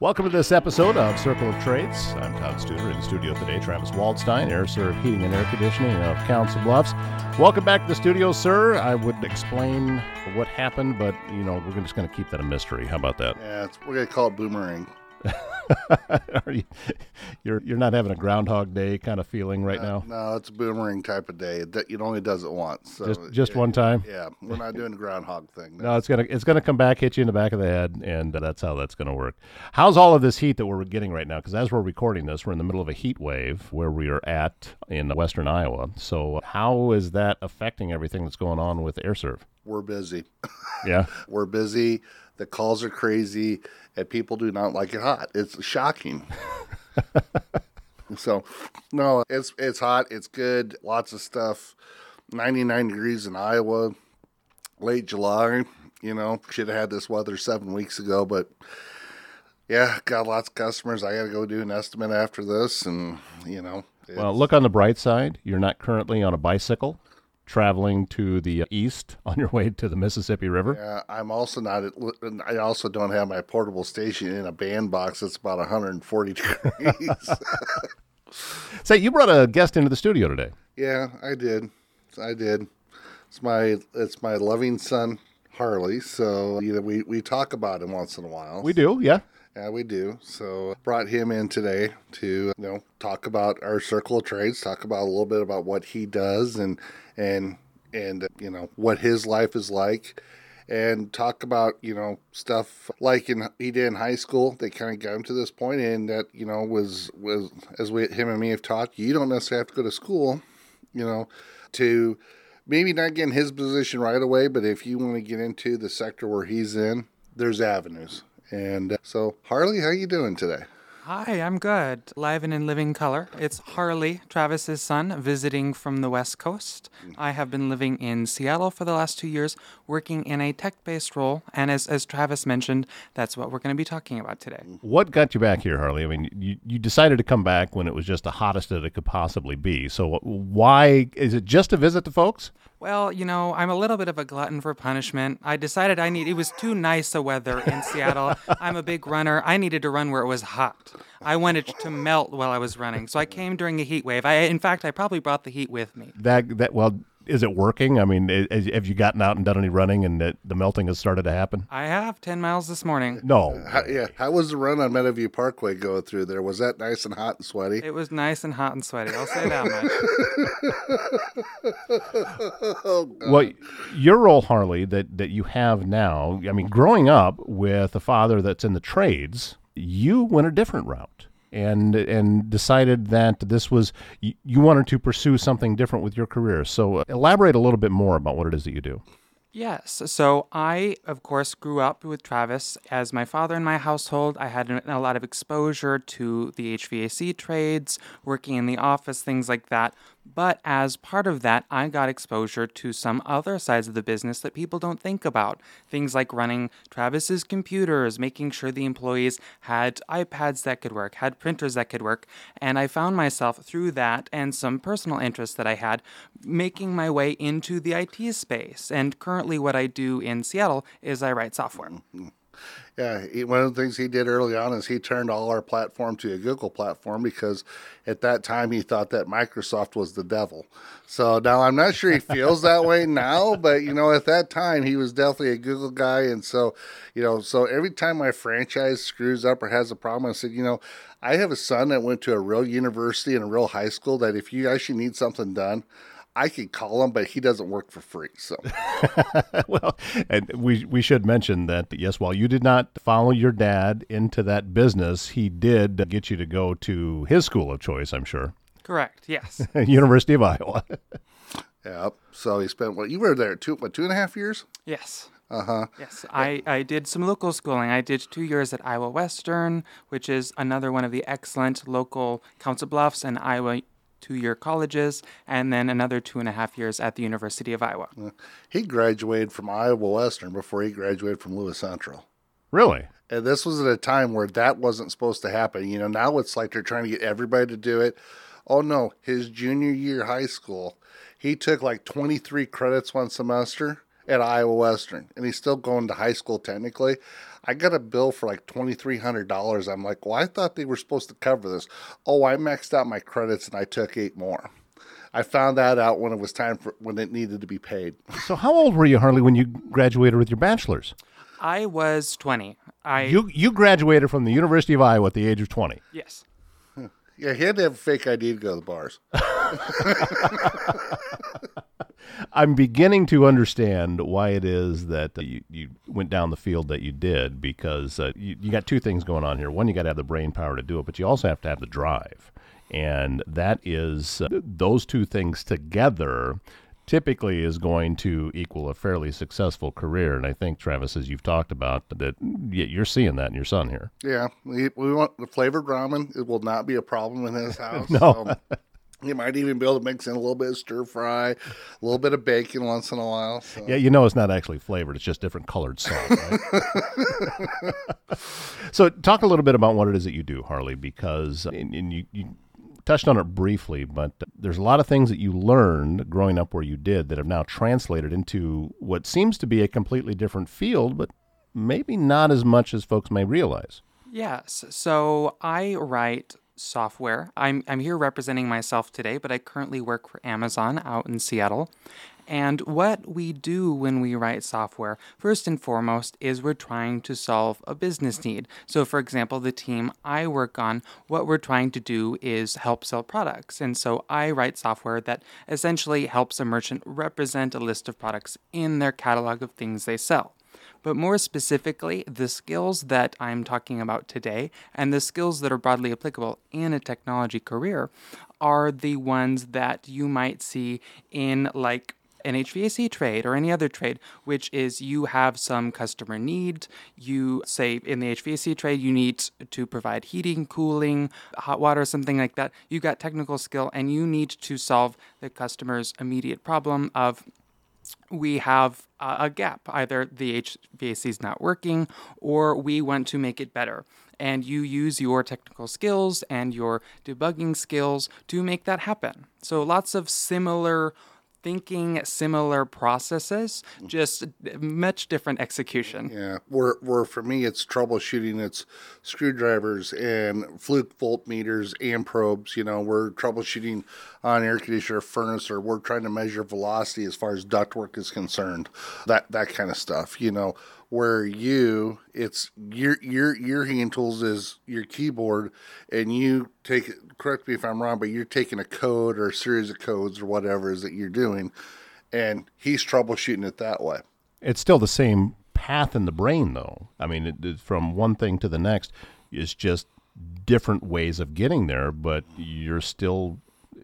Welcome to this episode of Circle of Trades. I'm Todd Studer in the studio today. Travis Waldstein, Aire Serv Heating and Air Conditioning of Council Bluffs. Welcome back to the studio, sir. I would explain what happened, but you know we're just going to keep that a mystery. How about that? Yeah, we're gonna call it boomerang. Are you, you're you're not having a Groundhog Day kind of feeling right now. No, it's a boomerang type of day. It, it only does it once. So Just just yeah, one time. Yeah, we're not doing the groundhog thing. No, it's gonna it's gonna come back, hit you in the back of the head, and uh, that's how that's gonna work. How's all of this heat that we're getting right now? Because as we're recording this, we're in the middle of a heat wave where we are at in western Iowa. So how is that affecting everything that's going on with Aire Serv? We're busy. Yeah, We're busy. The calls are crazy, and people do not like it hot. It's shocking. so, no, it's it's hot. It's good. Lots of stuff. Ninety nine degrees in Iowa. Late July. You know, should have had this weather seven weeks ago, but yeah, got lots of customers. I got to go do an estimate after this, and you know, Well, look on the bright side. You're not currently on a bicycle traveling to the east on your way to the Mississippi River. Yeah, I'm also not. I also don't have my portable station in a band box that's about 140 degrees. Say, you brought a guest into the studio today. yeah, I did. I did. It's my it's my loving son Harley. So you know we we talk about him once in a while. We do, yeah. Yeah, we do. So brought him in today to you know talk about our circle of trades, talk about a little bit about what he does and and and you know what his life is like, and talk about you know stuff like in he did in high school. They kind of got him to this point, and that you know was was as we him and me have talked. You don't necessarily have to go to school, you know, to maybe not get in his position right away, but if you want to get into the sector where he's in, there's avenues. And uh, so, Harley, how you doing today? Hi, I'm good. Live and in living color. It's Harley, Travis's son, visiting from the West Coast. I have been living in Seattle for the last two years, working in a tech based role. And as, as Travis mentioned, that's what we're going to be talking about today. What got you back here, Harley? I mean, you, you decided to come back when it was just the hottest that it could possibly be. So why is it just to visit the folks? Well, you know, I'm a little bit of a glutton for punishment. I decided I need, it was too nice a weather in Seattle. I'm a big runner. I needed to run where it was hot. I wanted to melt while I was running. So I came during a heat wave. I, in fact, I probably brought the heat with me. That that well, is it working? I mean, is, have you gotten out and done any running, and that the melting has started to happen? I have 10 miles this morning. No. How, yeah, how was the run on Meadowview Parkway going through there? Was that nice and hot and sweaty? It was nice and hot and sweaty. I'll say that much. Oh, well, your role, Harley, that that you have now. I mean, growing up with a father that's in the trades, you went a different route. And and decided that this was you, wanted to pursue something different with your career. So uh, elaborate a little bit more about what it is that you do. Yes. So I, of course, grew up with Travis as my father in my household. I had a lot of exposure to the HVAC trades, working in the office, things like that. But as part of that, I got exposure to some other sides of the business that people don't think about. Things like running Travis's computers, making sure the employees had iPads that could work, had printers that could work. And I found myself through that and some personal interests that I had making my way into the IT space. And currently, what I do in Seattle is I write software. Mm-hmm. Yeah, he, one of the things he did early on is he turned all our platform to a Google platform because at that time he thought that Microsoft was the devil. So now I'm not sure he feels that way now, but you know, at that time he was definitely a Google guy. And so, you know, so every time my franchise screws up or has a problem, I said, you know, I have a son that went to a real university and a real high school that if you actually need something done, I could call him, but he doesn't work for free. So well, and we we should mention that yes, while you did not follow your dad into that business, he did get you to go to his school of choice. I'm sure, Correct, yes. University of Iowa. yep. so he spent what you were there two what two and a half years. yes. Uh huh. Yes, I, I did some local schooling. I did two years at Iowa Western, which is another one of the excellent local Council Bluffs and Iowa two year colleges, and then another two and a half years at the University of Iowa. Uh, he graduated from Iowa Western before he graduated from Lewis Central. really? And this was at a time where that wasn't supposed to happen. You know, now it's like they're trying to get everybody to do it. Oh no, his junior year high school, he took like 23 credits one semester at Iowa Western, and he's still going to high school technically. I got a bill for like twenty three hundred dollars. I'm like, well, I thought they were supposed to cover this. Oh, I maxed out my credits and I took eight more. I found that out when it was time for when it needed to be paid. So, how old were you, Harley, when you graduated with your bachelor's? I was 20. I You you graduated from the University of Iowa at the age of twenty. yes. Yeah, he had to have a fake ID to go to the bars. I'm beginning to understand why it is that uh, you, you went down the field that you did because uh, you, you got two things going on here. One, you got to have the brain power to do it, but you also have to have the drive. And that is, uh, those two things together typically is going to equal a fairly successful career. And I think, Travis, as you've talked about, that you're seeing that in your son here. Yeah, we, we want the flavored ramen. It will not be a problem in his house. No. Um, so you might even be able to mix in a little bit of stir fry, a little bit of bacon once in a while. So. Yeah, you know it's not actually flavored; it's just different colored salt. Right? so, talk a little bit about what it is that you do, Harley, because and, and you, you touched on it briefly, but there's a lot of things that you learned growing up where you did that have now translated into what seems to be a completely different field, but maybe not as much as folks may realize. Yes. So I write software. I'm, I'm here representing myself today, but I currently work for Amazon out in Seattle. And what we do when we write software, first and foremost, is we're trying to solve a business need. So, for example, the team I work on, what we're trying to do is help sell products. And so I write software that essentially helps a merchant represent a list of products in their catalog of things they sell. But more specifically, the skills that I'm talking about today and the skills that are broadly applicable in a technology career are the ones that you might see in like an HVAC trade or any other trade, which is you have some customer need. You say in the HVAC trade, you need to provide heating, cooling, hot water, something like that. You got technical skill and you need to solve the customer's immediate problem of we have a gap. Either the HVAC is not working or we want to make it better. And you use your technical skills and your debugging skills to make that happen. So lots of similar thinking, similar processes, mm. just much different execution. Yeah, where where for me it's troubleshooting. It's screwdrivers and fluke voltmeters and probes. You know, we're troubleshooting on air conditioner, furnace, or we're trying to measure velocity as far as ductwork is concerned. That that kind of stuff. You know, where you it's your your your hand tools is your keyboard, and you take it. Correct me if I'm wrong, but you're taking a code or a series of codes or whatever it is that you're doing, and he's troubleshooting it that way. It's still the same path in the brain, though. I mean, it, it- from one thing to the next, it's just different ways of getting there, but you're still.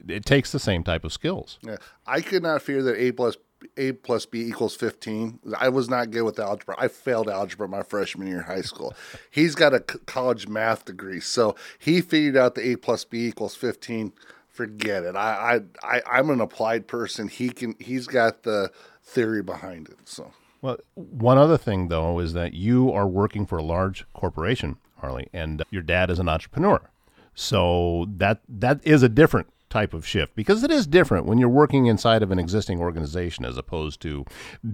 It takes the same type of skills. Yeah, I could not fear that a plus a plus b equals fifteen. I was not good with algebra. I failed algebra my freshman year in high school. He's got a college math degree, so he figured out the a plus b equals fifteen. Forget it. I I, I I'm an applied person. He can. He's got the theory behind it. So Well, one other thing, though, is that you are working for a large corporation, Harley, and uh, your dad is an entrepreneur. So that that is a different type of shift because it is different when you're working inside of an existing organization as opposed to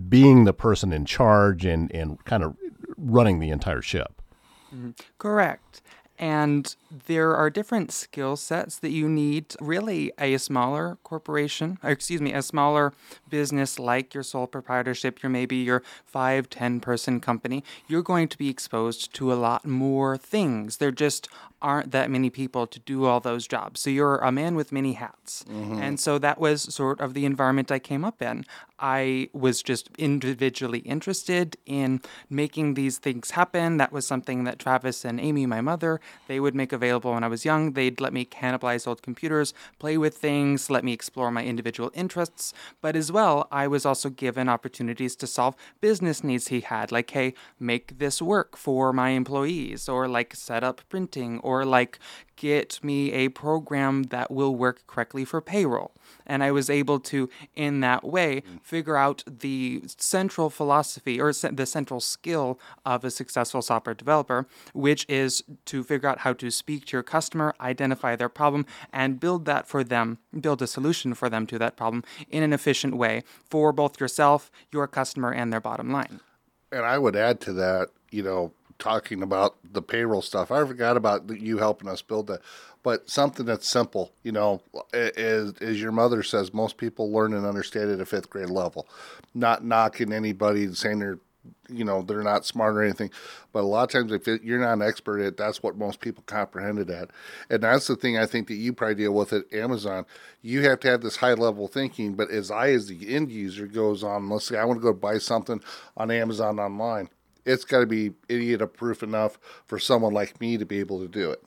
being the person in charge and, and kind of running the entire ship. Mm-hmm. Correct. And there are different skill sets that you need. Really, a smaller corporation, or excuse me, a smaller business like your sole proprietorship, your maybe your five, 10 person company, you're going to be exposed to a lot more things. There just aren't that many people to do all those jobs. So you're a man with many hats. Mm-hmm. And so that was sort of the environment I came up in. I was just individually interested in making these things happen. That was something that Travis and Amy, my mother, they would make available when I was young. They'd let me cannibalize old computers, play with things, let me explore my individual interests. But as well, I was also given opportunities to solve business needs he had, like, hey, make this work for my employees, or like set up printing, or like get me a program that will work correctly for payroll. And I was able to, in that way, mm. figure out the central philosophy or the central skill of a successful software developer, which is to figure out how to speak to your customer, identify their problem, and build that for them, build a solution for them to that problem in an efficient way for both yourself, your customer, and their bottom line. and I would add to that, you know, talking about the payroll stuff. I forgot about you helping us build that. But something that's simple, you know, as, as your mother says, most people learn and understand at a fifth grade level. Not knocking anybody and saying they're you know they're not smart or anything but a lot of times if you're not an expert at that's what most people comprehend it at and that's the thing i think that you probably deal with at amazon you have to have this high level thinking but as i as the end user goes on let's say i want to go buy something on amazon online it's got to be idiot proof enough for someone like me to be able to do it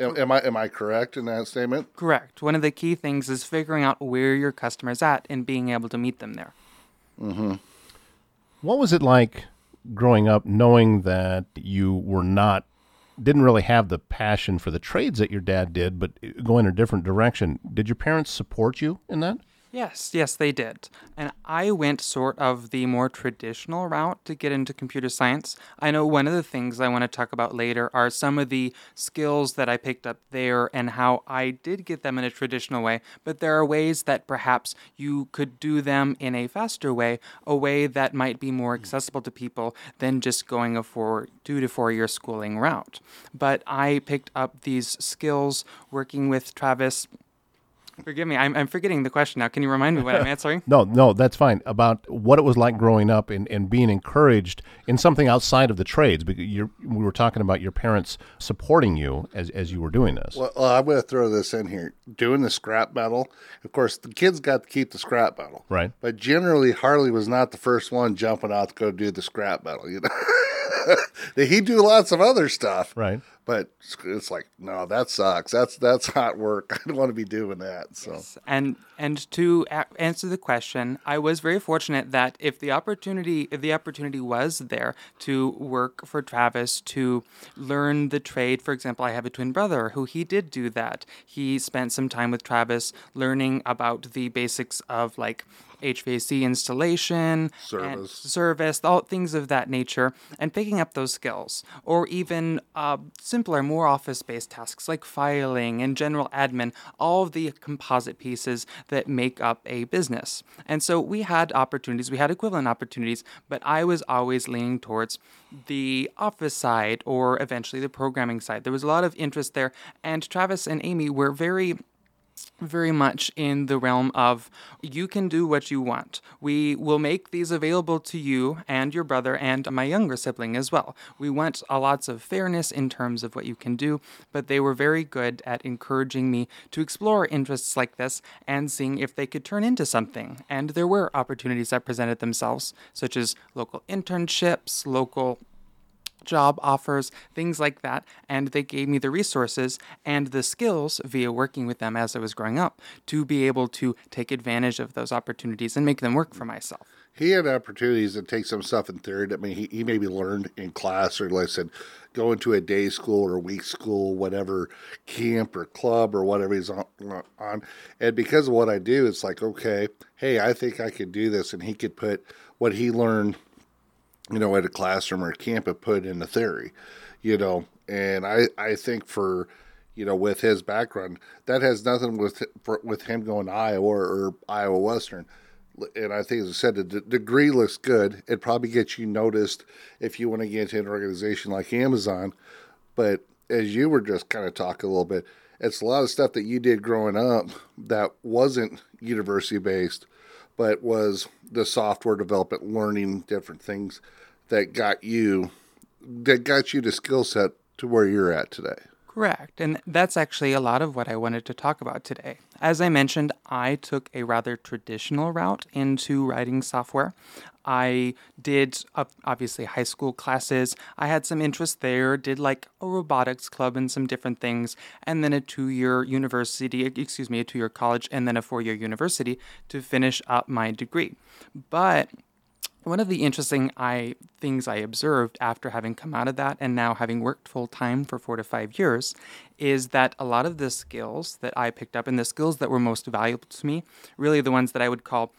Am, am, I am I correct in that statement? Correct. One of the key things is figuring out where your customer's at and being able to meet them there. Mm-hmm. What was it like growing up knowing that you were not didn't really have the passion for the trades that your dad did, but going a different direction? Did your parents support you in that? Yes, yes, they did. And I went sort of the more traditional route to get into computer science. I know one of the things I want to talk about later are some of the skills that I picked up there and how I did get them in a traditional way, but there are ways that perhaps you could do them in a faster way, a way that might be more mm. accessible to people than just going a four, two to four year schooling route. But I picked up these skills working with Travis Forgive me, I'm, I'm forgetting the question now. Can you remind me what I'm answering? no, no, that's fine. About what it was like growing up and, and being encouraged in something outside of the trades. Because you we were talking about your parents supporting you as, as you were doing this. Well, well, I'm going to throw this in here. Doing the scrap metal, of course, the kids got to keep the scrap metal. Right. But generally, Harley was not the first one jumping out to go do the scrap metal. You know, he do lots of other stuff. Right but it's like no that sucks. That's that's hot work. I don't want to be doing that so. Yes. and and to a- answer the question i was very fortunate that if the opportunity if the opportunity was there to work for travis to learn the trade for example i have a twin brother who he did do that. He spent some time with travis learning about the basics of like HVAC installation, service, service, all things of that nature, and picking up those skills, or even uh, simpler, more office-based tasks like filing and general admin, all of the composite pieces that make up a business. And so we had opportunities, we had equivalent opportunities, but I was always leaning towards the office side or eventually the programming side. There was a lot of interest there, and Travis and Amy were very very much in the realm of you can do what you want. We will make these available to you and your brother and my younger sibling as well. We want a lots of fairness in terms of what you can do, but they were very good at encouraging me to explore interests like this and seeing if they could turn into something. And there were opportunities that presented themselves, such as local internships, local job offers, things like that. And they gave me the resources and the skills via working with them as I was growing up to be able to take advantage of those opportunities and make them work for myself. He had opportunities to take some stuff in theory that I mean, he, he maybe learned in class or, like I said, go into a day school or week school, whatever camp or club or whatever he's on, on. And because of what I do, it's like, okay, hey, I think I could do this. And he could put what he learned – you know, at a classroom or a camp and put in the theory, you know. And I, I think for, you know, with his background, that has nothing with for, with him going to Iowa or, or Iowa Western. And I think, as I said, the d- degree looks good. It probably gets you noticed if you want to get into an organization like Amazon. But as you were just kind of talking a little bit, it's a lot of stuff that you did growing up that wasn't university based, but was the software development, learning different things that got you that got you the skill set to where you're at today. Correct. And that's actually a lot of what I wanted to talk about today. As I mentioned, I took a rather traditional route into writing software. I did uh, obviously high school classes. I had some interest there, did like a robotics club and some different things, and then a two year university, excuse me, a two year college, and then a four year university to finish up my degree. But one of the interesting I, things I observed after having come out of that and now having worked full time for four to five years is that a lot of the skills that I picked up and the skills that were most valuable to me, really the ones that I would call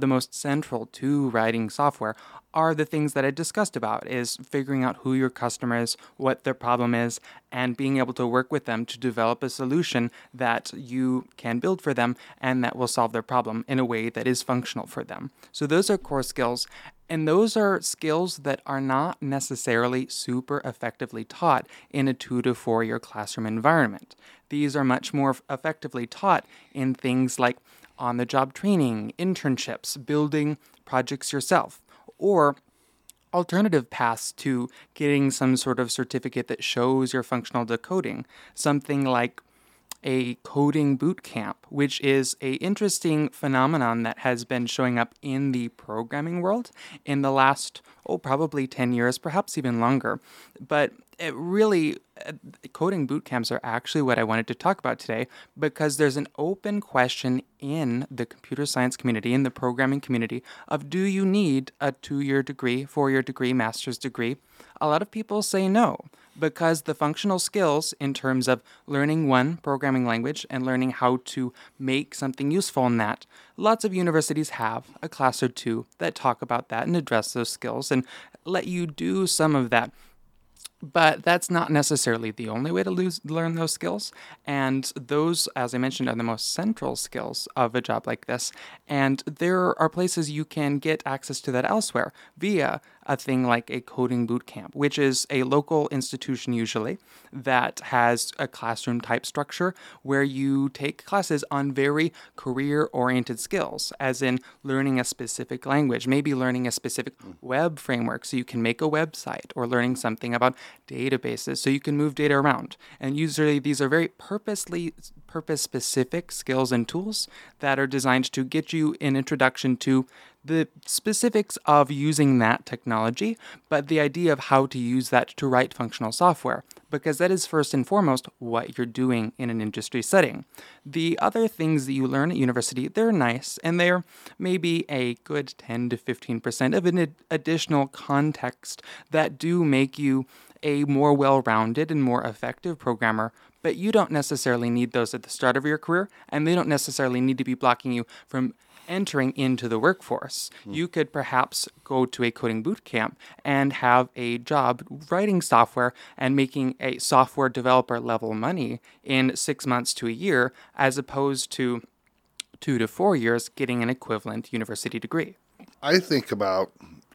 the most central to writing software are the things that I discussed about is figuring out who your customer is, what their problem is, and being able to work with them to develop a solution that you can build for them and that will solve their problem in a way that is functional for them. So those are core skills. And those are skills that are not necessarily super effectively taught in a two to four year classroom environment. These are much more effectively taught in things like on the job training, internships, building projects yourself, or alternative paths to getting some sort of certificate that shows your functional decoding. Something like a coding boot camp, which is a interesting phenomenon that has been showing up in the programming world in the last oh probably 10 years, perhaps even longer. But it really uh, coding boot camps are actually what I wanted to talk about today because there's an open question in the computer science community in the programming community of do you need a 2-year degree, 4-year degree, master's degree? A lot of people say no because the functional skills in terms of learning one programming language and learning how to make something useful in that, lots of universities have a class or two that talk about that and address those skills and let you do some of that but that's not necessarily the only way to lose, learn those skills. And those, as I mentioned, are the most central skills of a job like this. And there are places you can get access to that elsewhere via a thing like a coding boot camp, which is a local institution usually that has a classroom type structure where you take classes on very career oriented skills, as in learning a specific language, maybe learning a specific hmm. web framework so you can make a website, or learning something about databases so you can move data around. And usually these are very purposely purpose specific skills and tools that are designed to get you an introduction to the specifics of using that technology, but the idea of how to use that to write functional software, because that is first and foremost what you're doing in an industry setting. The other things that you learn at university, they're nice, and they're maybe a good 10 to 15% of an ad- additional context that do make you a more well rounded and more effective programmer, but you don't necessarily need those at the start of your career, and they don't necessarily need to be blocking you from entering into the workforce. Mm. You could perhaps go to a coding boot camp and have a job writing software and making a software developer level money in six months to a year, as opposed to two to four years getting an equivalent university degree. I think about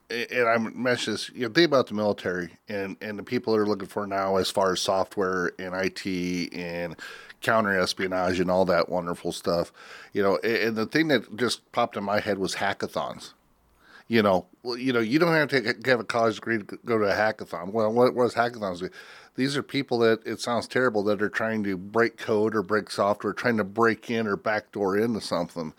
and I mentioned this, you know, think about the military and, and the people that are looking for now as far as software and IT and counter espionage and all that wonderful stuff. You know, and the thing that just popped in my head was hackathons. You know, you know, you don't have to have a college degree to go to a hackathon. Well, what, is hackathons? These are people that it sounds terrible that are trying to break code or break software, trying to break in or backdoor into something.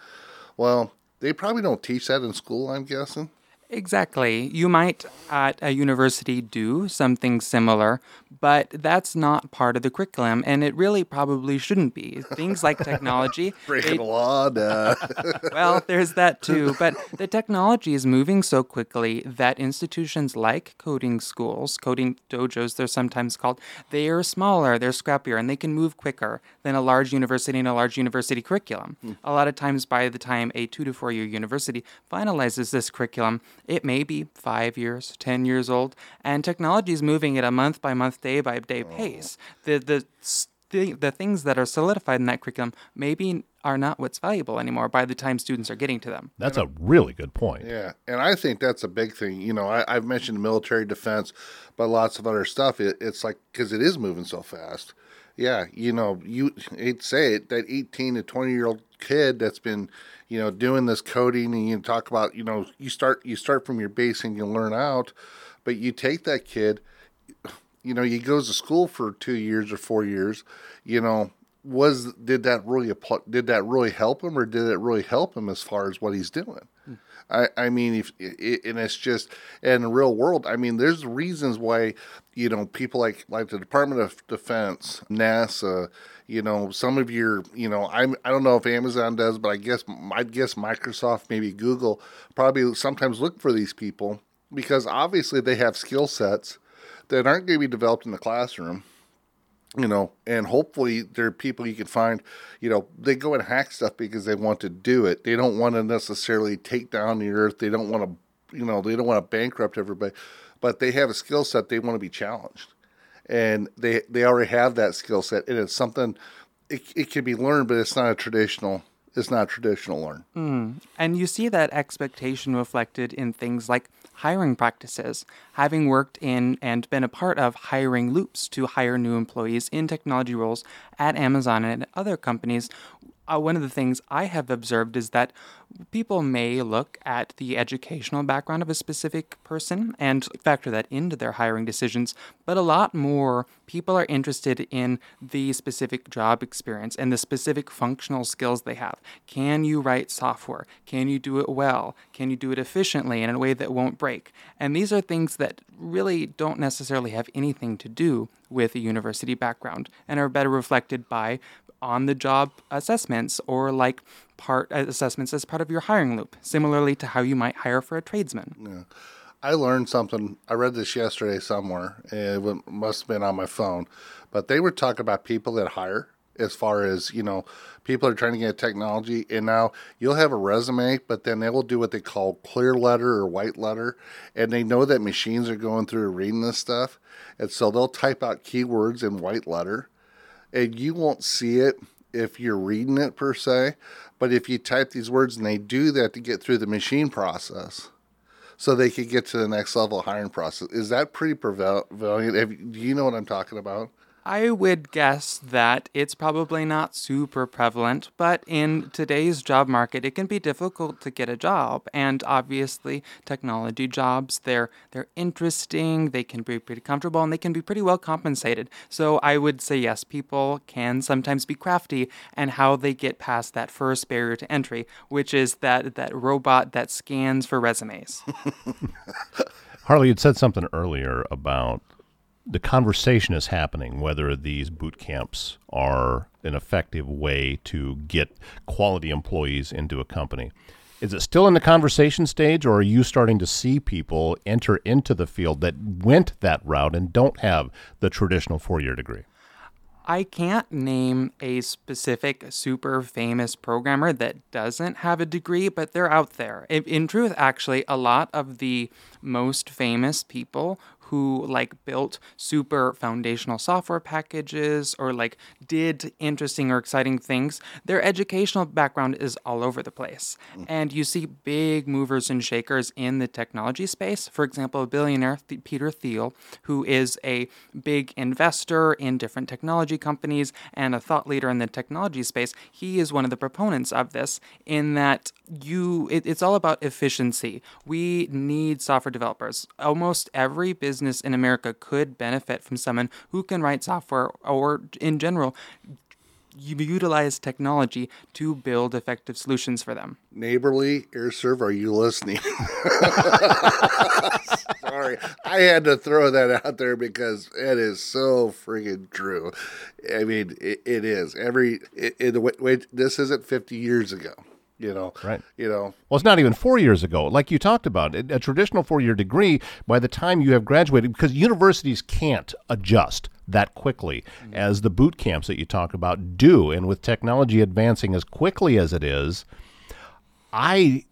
Well, they probably don't teach that in school. I'm guessing. Exactly. You might at a university do something similar, but that's not part of the curriculum, and it really probably shouldn't be. Things like technology. Breaking the law. well, there's that too. But the technology is moving so quickly that institutions like coding schools, coding dojos, they're sometimes called, they are smaller, they're scrappier, and they can move quicker than a large university and a large university curriculum. Hmm. A lot of times, by the time a two to four year university finalizes this curriculum, it may be five years, 10 years old, and technology is moving at a month by month, day by day oh. pace. The, the, the, the things that are solidified in that curriculum maybe are not what's valuable anymore by the time students are getting to them. That's a really good point. Yeah. And I think that's a big thing. You know, I, have mentioned military defense, but lots of other stuff. It, it's like, because it is moving so fast. Yeah. You know, you hate to say it, that 18 to 20 year old kid that's been you know doing this coding and you talk about you know you start you start from your base and you learn out but you take that kid you know he goes to school for two years or four years you know was did that really did that really help him or did it really help him as far as what he's doing hmm. I, I mean if and it's just in the real world i mean there's reasons why you know people like like the department of defense nasa you know some of your you know I'm, i don't know if amazon does but i guess i'd guess microsoft maybe google probably sometimes look for these people because obviously they have skill sets that aren't going to be developed in the classroom you know, and hopefully there are people you can find, you know, they go and hack stuff because they want to do it. They don't want to necessarily take down the earth. They don't want to, you know, they don't want to bankrupt everybody, but they have a skill set. They want to be challenged, and they they already have that skill set. And it's something it, it can be learned, but it's not a traditional. It's not traditional learn. And you see that expectation reflected in things like hiring practices. Having worked in and been a part of hiring loops to hire new employees in technology roles at Amazon and other companies, uh, one of the things I have observed is that people may look at the educational background of a specific person and factor that into their hiring decisions, but a lot more people are interested in the specific job experience and the specific functional skills they have. Can you write software? Can you do it well? Can you do it efficiently in a way that won't break? And these are things that really don't necessarily have anything to do with a university background and are better reflected by on the job assessments or like part uh, assessments as part of your hiring loop, similarly to how you might hire for a tradesman. I learned something. I read this yesterday somewhere. It must have been on my phone, but they were talking about people that hire. As far as you know, people are trying to get technology, and now you'll have a resume, but then they will do what they call clear letter or white letter, and they know that machines are going through reading this stuff, and so they'll type out keywords in white letter, and you won't see it if you're reading it per se, but if you type these words and they do that to get through the machine process, so they could get to the next level hiring process. Is that pretty prevalent? Do you know what I'm talking about? I would guess that it's probably not super prevalent, but in today's job market, it can be difficult to get a job. And obviously, technology jobs, they're they're interesting, they can be pretty comfortable, and they can be pretty well compensated. So I would say yes, people can sometimes be crafty and how they get past that first barrier to entry, which is that that robot that scans for resumes. Harley had said something earlier about the conversation is happening whether these boot camps are an effective way to get quality employees into a company. Is it still in the conversation stage, or are you starting to see people enter into the field that went that route and don't have the traditional four year degree? I can't name a specific super famous programmer that doesn't have a degree, but they're out there. In, in truth, actually, a lot of the most famous people who like built super foundational software packages or like did interesting or exciting things, their educational background is all over the place. Mm. And you see big movers and shakers in the technology space. For example, a billionaire, Th- Peter Thiel, who is a big investor in different technology companies and a thought leader in the technology space, he is one of the proponents of this in that you it, it's all about efficiency. We need software developers. Almost every business in America could benefit from someone who can write software or in general u- utilize technology to build effective solutions for them. Neighborly Aire Serv, are you listening? Sorry, I had to throw that out there because it is so freaking true. I mean, it, it is every. This isn't fifty years ago. You know, Right. You know, Well, it's not even four years ago. Like you talked about, a a traditional four year degree, by the time you have graduated, because universities can't adjust that quickly mm-hmm. as the boot camps that you talk about do. And with technology advancing as quickly as it is i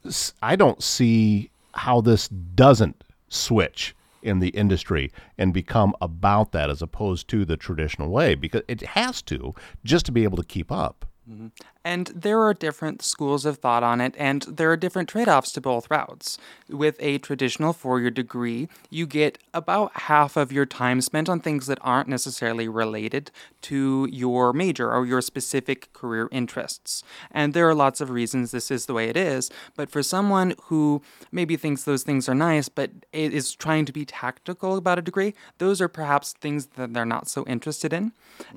i don't see how this doesn't switch in the industry and become about that as opposed to the traditional way because it has to just to be able to keep up. Mm-hmm. And there are different schools of thought on it, and there are different trade offs to both routes. With a traditional four year degree, you get about half of your time spent on things that aren't necessarily related to your major or your specific career interests. And there are lots of reasons this is the way it is, but for someone who maybe thinks those things are nice, but is trying to be tactical about a degree, those are perhaps things that they're not so interested in.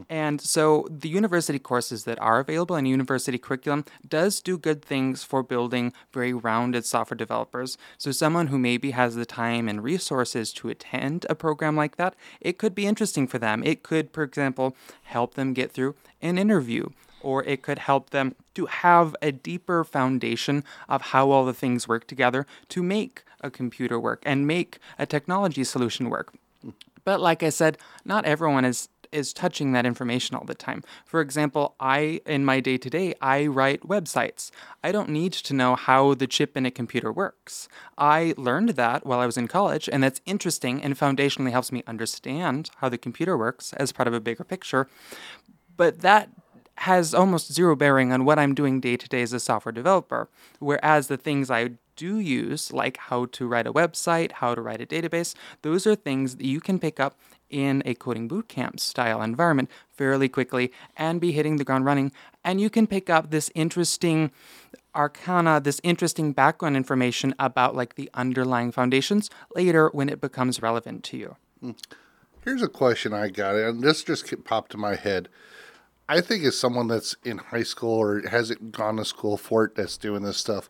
And so the university courses that are available in university curriculum does do good things for building very rounded software developers. So someone who maybe has the time and resources to attend a program like that, it could be interesting for them. It could, for example, help them get through an interview or it could help them to have a deeper foundation of how all the things work together to make a computer work and make a technology solution work. But like I said, not everyone is is touching that information all the time. For example, I, in my day to day, I write websites. I don't need to know how the chip in a computer works. I learned that while I was in college, and that's interesting and foundationally helps me understand how the computer works as part of a bigger picture. But that has almost zero bearing on what I'm doing day to day as a software developer. Whereas the things I do use, like how to write a website, how to write a database, those are things that you can pick up in a coding bootcamp style environment fairly quickly and be hitting the ground running. And you can pick up this interesting arcana, this interesting background information about like the underlying foundations later when it becomes relevant to you. Hmm. Here's a question I got, and this just popped in my head. I think as someone that's in high school or hasn't gone to school for it that's doing this stuff,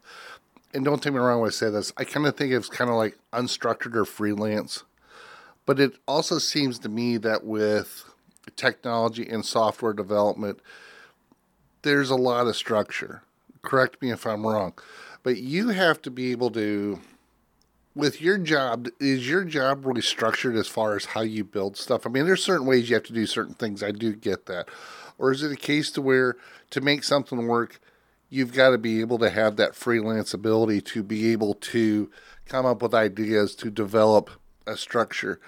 and don't take me wrong when I say this, I kind of think it's kind of like unstructured or freelance. But it also seems to me that with technology and software development, there's a lot of structure. Correct me if I'm wrong. But you have to be able to, with your job, is your job really structured as far as how you build stuff? I mean, there's certain ways you have to do certain things. I do get that. Or is it a case to where to make something work, you've got to be able to have that freelance ability to be able to come up with ideas to develop a structure.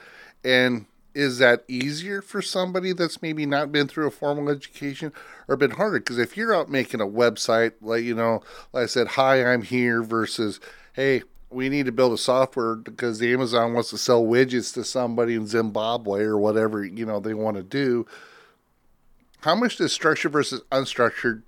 And is that easier for somebody that's maybe not been through a formal education or been harder? Because if you're out making a website, like, you know, like I said, hi, I'm here versus, hey, we need to build a software because the Amazon wants to sell widgets to somebody in Zimbabwe or whatever, you know, they want to do. How much does structure versus unstructured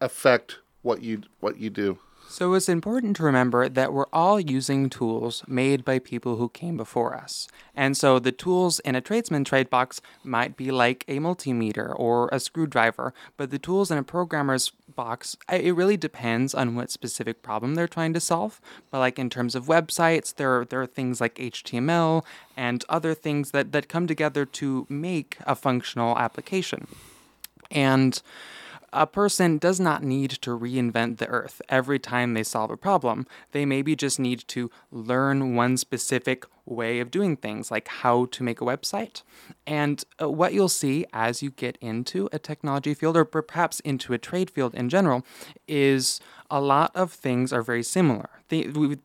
affect what you what you do? So it's important to remember that we're all using tools made by people who came before us. And so the tools in a tradesman trade box might be like a multimeter or a screwdriver, but the tools in a programmer's box, it really depends on what specific problem they're trying to solve. But like in terms of websites, there, there are things like HTML and other things that, that come together to make a functional application. And a person does not need to reinvent the earth every time they solve a problem. They maybe just need to learn one specific way of doing things, like how to make a website. And uh, what you'll see as you get into a technology field, or perhaps into a trade field in general, is a lot of things are very similar.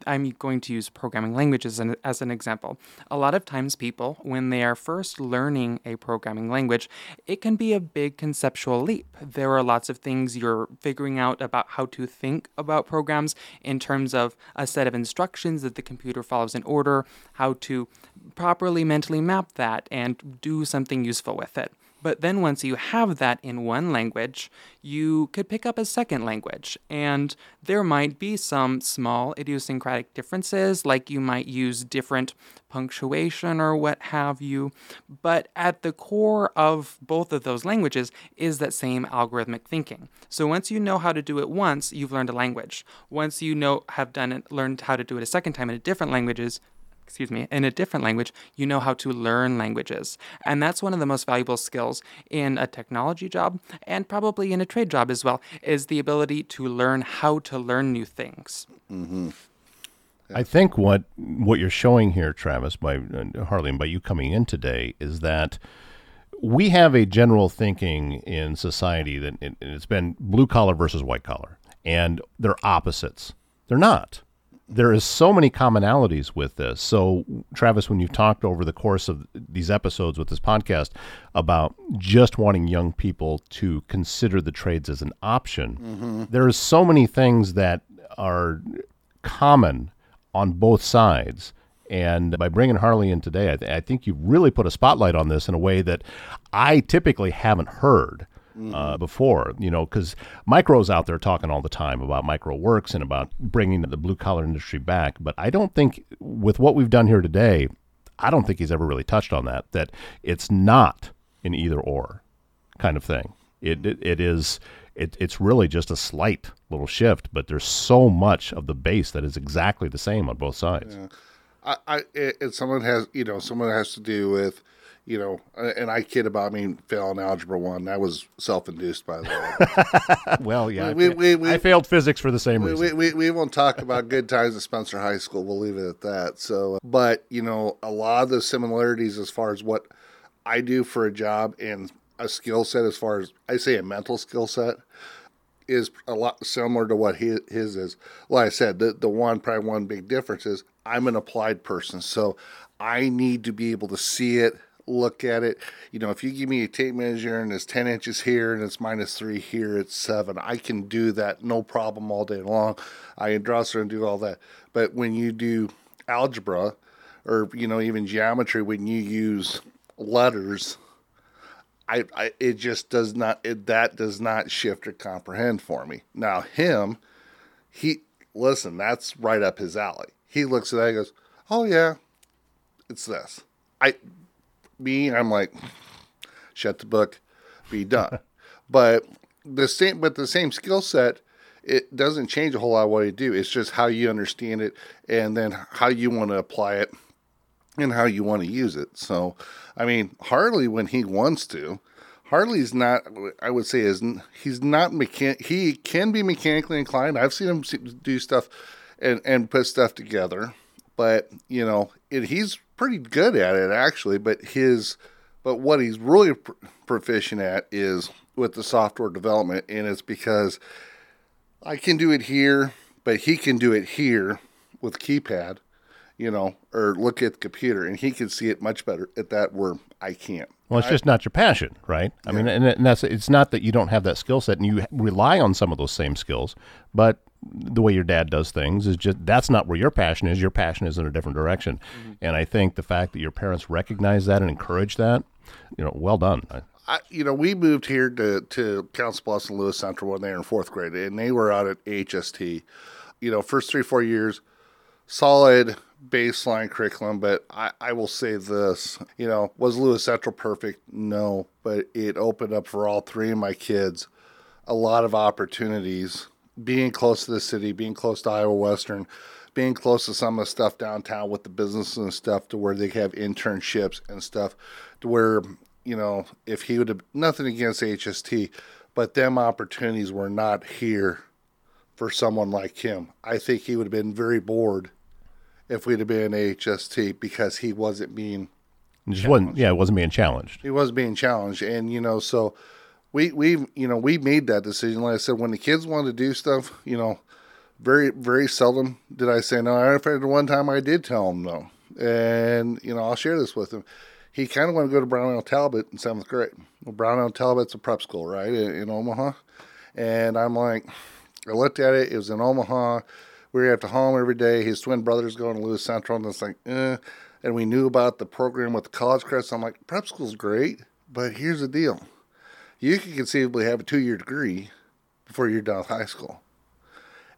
I'm going to use programming languages as an example. A lot of times, people, when they are first learning a programming language, it can be a big conceptual leap. There are lots of things you're figuring out about how to think about programs in terms of a set of instructions that the computer follows in order, how to properly mentally map that and do something useful with it. But then once you have that in one language, you could pick up a second language. And there might be some small idiosyncratic differences, like you might use different punctuation or what have you. But at the core of both of those languages is that same algorithmic thinking. So once you know how to do it once, you've learned a language. Once you know have done it, learned how to do it a second time in different languages, excuse me, in a different language, you know how to learn languages. And that's one of the most valuable skills in a technology job and probably in a trade job as well, is the ability to learn how to learn new things. Mm-hmm. I think what what you're showing here, Travis, by uh, Harley, and by you coming in today, is that we have a general thinking in society that it, it's been blue collar versus white collar, and they're opposites. They're not there is so many commonalities with this. So, Travis, when you've talked over the course of these episodes with this podcast about just wanting young people to consider the trades as an option, mm-hmm. there's so many things that are common on both sides. And by bringing Harley in today, I, th- I think you've really put a spotlight on this in a way that I typically haven't heard mm-hmm. uh, before, you know, because Mike Rowe's out there talking all the time about mikeroweWORKS and about bringing the blue collar industry back. But I don't think, with what we've done here today, I don't think he's ever really touched on that, that it's not an either or kind of thing. It, it, it is. It, it's really just a slight little shift, but there's so much of the base that is exactly the same on both sides. Yeah. I, I it, someone has you know someone has to do with you know, and I kid about I me failing algebra one. That was self-induced, by the way. well, yeah, we, we, we, I failed physics for the same reason. We, we, won't talk about good times at Spencer High School. We'll leave it at that. So, but you know, a lot of the similarities as far as what I do for a job and a skill set as far as I say a mental skill set is a lot similar to what his, his is. Like I said, the, the one, probably one big difference is I'm an applied person. So I need to be able to see it, look at it. You know, if you give me a tape measure and it's 10 inches here and it's minus three here, it's seven. I can do that no problem all day long. I can draw and do all that. But when you do algebra or, you know, even geometry, when you use letters, I, I it just does not it, that does not shift or comprehend for me. Now him, he listen, that's right up his alley. He looks at that and goes, "Oh yeah, it's this." I me, I'm like, shut the book, be done. but the same, but the same skill set, it doesn't change a whole lot what you do. It's just how you understand it and then how you want to apply it and how you want to use it. So, I mean, Harley when he wants to, Harley's not. I would say is he's not mechan. He can be mechanically inclined. I've seen him do stuff and and put stuff together, but you know, it, he's pretty good at it actually. But his, but what he's really pr- proficient at is with the software development, and it's because I can do it here, but he can do it here with keypad you know, or look at the computer, and he can see it much better at that where I can't. Well, it's I, just not your passion, right? I yeah. mean, and, and that's it's not that you don't have that skill set and you rely on some of those same skills, but the way your dad does things is just that's not where your passion is. Your passion is in a different direction, mm-hmm. and I think the fact that your parents recognize that and encourage that, you know, well done. I, you know, we moved here to to Council Bluffs and Lewis Central when they were in fourth grade, and they were out at HST. You know, first three four years, solid baseline curriculum, but I, I will say this, you know, was Lewis Central perfect? No, but it opened up for all three of my kids a lot of opportunities. Being close to the city, being close to Iowa Western, being close to some of the stuff downtown with the business and stuff to where they have internships and stuff to where, you know, if he would have nothing against HST, but them opportunities were not here for someone like him. I think he would have been very bored if we'd have been HST because he wasn't being just wasn't yeah, it wasn't being challenged. He was being challenged, and you know, so we we you know we made that decision. Like I said, when the kids wanted to do stuff, you know, very very seldom did I say no. I remember the one time I did tell him no, and you know I'll share this with him. He kind of wanted to go to Brownell Talbot in seventh grade. Well, Brownell Talbot's a prep school, right, in, in Omaha, and I'm like, I looked at it. It was in Omaha we were at the home every day. His twin brothers going to Lewis Central, and it's like, eh. And we knew about the program with the college credits. I'm like, prep school's great, but here's the deal: you can conceivably have a two-year degree before you're done with high school,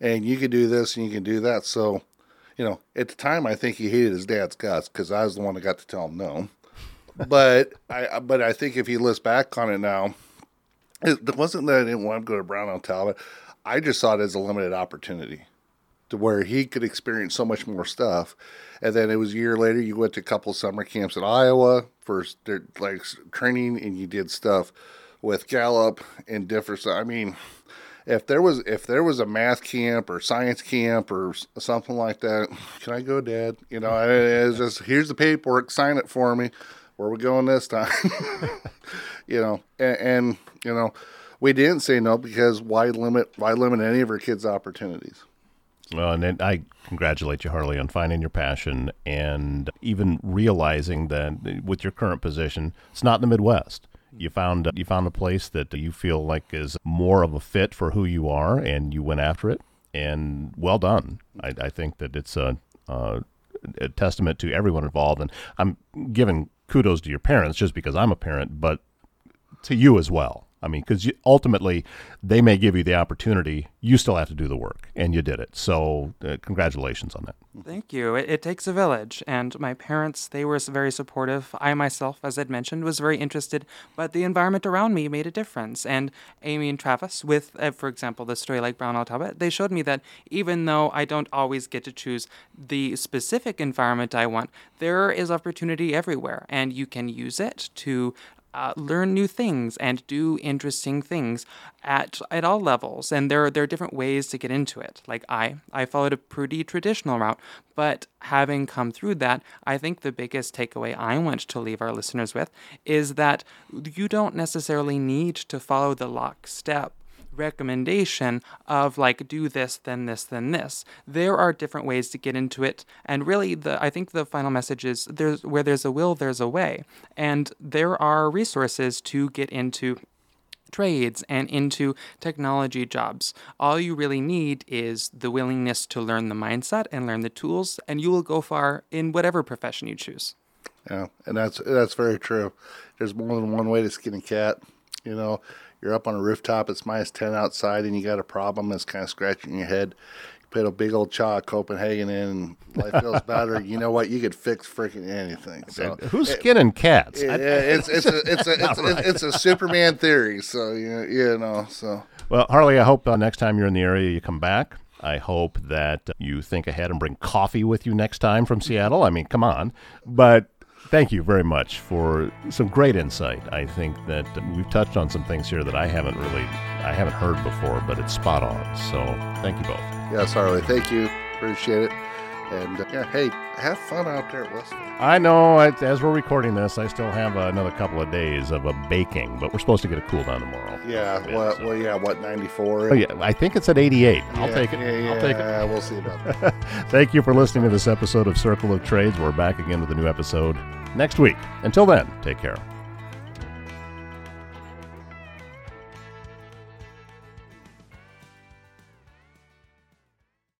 and you can do this and you can do that. So, you know, at the time, I think he hated his dad's guts because I was the one that got to tell him no. but I, but I think if he looks back on it now, it wasn't that I didn't want to go to Brownell Talbot. I just saw it as a limited opportunity to where he could experience so much more stuff. And then it was a year later, you went to a couple summer camps in Iowa for like training, and you did stuff with Gallup and different. Stuff. I mean, if there was if there was a math camp or science camp or something like that, can I go, Dad? You know, it's just here's the paperwork, sign it for me. Where we going this time? you know, and, and you know, we didn't say no because why limit why limit any of our kids' opportunities? Well, and I congratulate you, Harley, on finding your passion and even realizing that with your current position, it's not in the Midwest. You found you found a place that you feel like is more of a fit for who you are, and you went after it. And well done. I, I think that it's a, a, a testament to everyone involved, and I'm giving kudos to your parents just because I'm a parent, but to you as well I mean, because ultimately they may give you the opportunity, you still have to do the work, and you did it. So, uh, congratulations on that. Thank you. It, it, takes a village, and my parents they were very supportive. I myself, as I'd mentioned, was very interested, but the environment around me made a difference. And Amy and Travis, with, uh, for example, the story like Brownell Talbot, they showed me that even though I don't always get to choose the specific environment I want, there is opportunity everywhere, and you can use it to uh, learn new things and do interesting things at at all levels. And there are, there are different ways to get into it. Like I, I followed a pretty traditional route, but having come through that, I think the biggest takeaway I want to leave our listeners with is that you don't necessarily need to follow the lockstep recommendation of like do this then this then this there are different ways to get into it and really the i think the final message is there's where there's a will there's a way and there are resources to get into trades and into technology jobs. All you really need is the willingness to learn the mindset and learn the tools, and you will go far in whatever profession you choose. Yeah, and that's that's very true. There's more than one way to skin a cat. You know, you're up on a rooftop, it's minus ten outside, and you got a problem it's kind of scratching your head You put a big old chalk Copenhagen in life feels better, you know what? You could fix freaking anything. So who's skinning cats? Yeah, it's it's a it's a it's, right. it's, a Superman theory. So you you know so. Well, Harley, I hope uh, next time you're in the area you come back. I hope that you think ahead and bring coffee with you next time from Seattle. I mean, come on. But thank you very much for some great insight. I think that we've touched on some things here that I haven't really I haven't heard before, but it's spot on. So thank you both. Yes, Harley. Thank you. Appreciate it. And uh, yeah, hey, have fun out there at Westville. I know. I, as we're recording this, I still have another couple of days of a baking, but we're supposed to get a cool down tomorrow. Yeah. Well, so. well, yeah. What ninety four? Oh yeah. I think it's at eighty eight. I'll take it. Yeah, I'll take it. Yeah, we'll see about that. Thank you for listening to this episode of Circle of Trades. We're back again with a new episode next week. Until then, take care.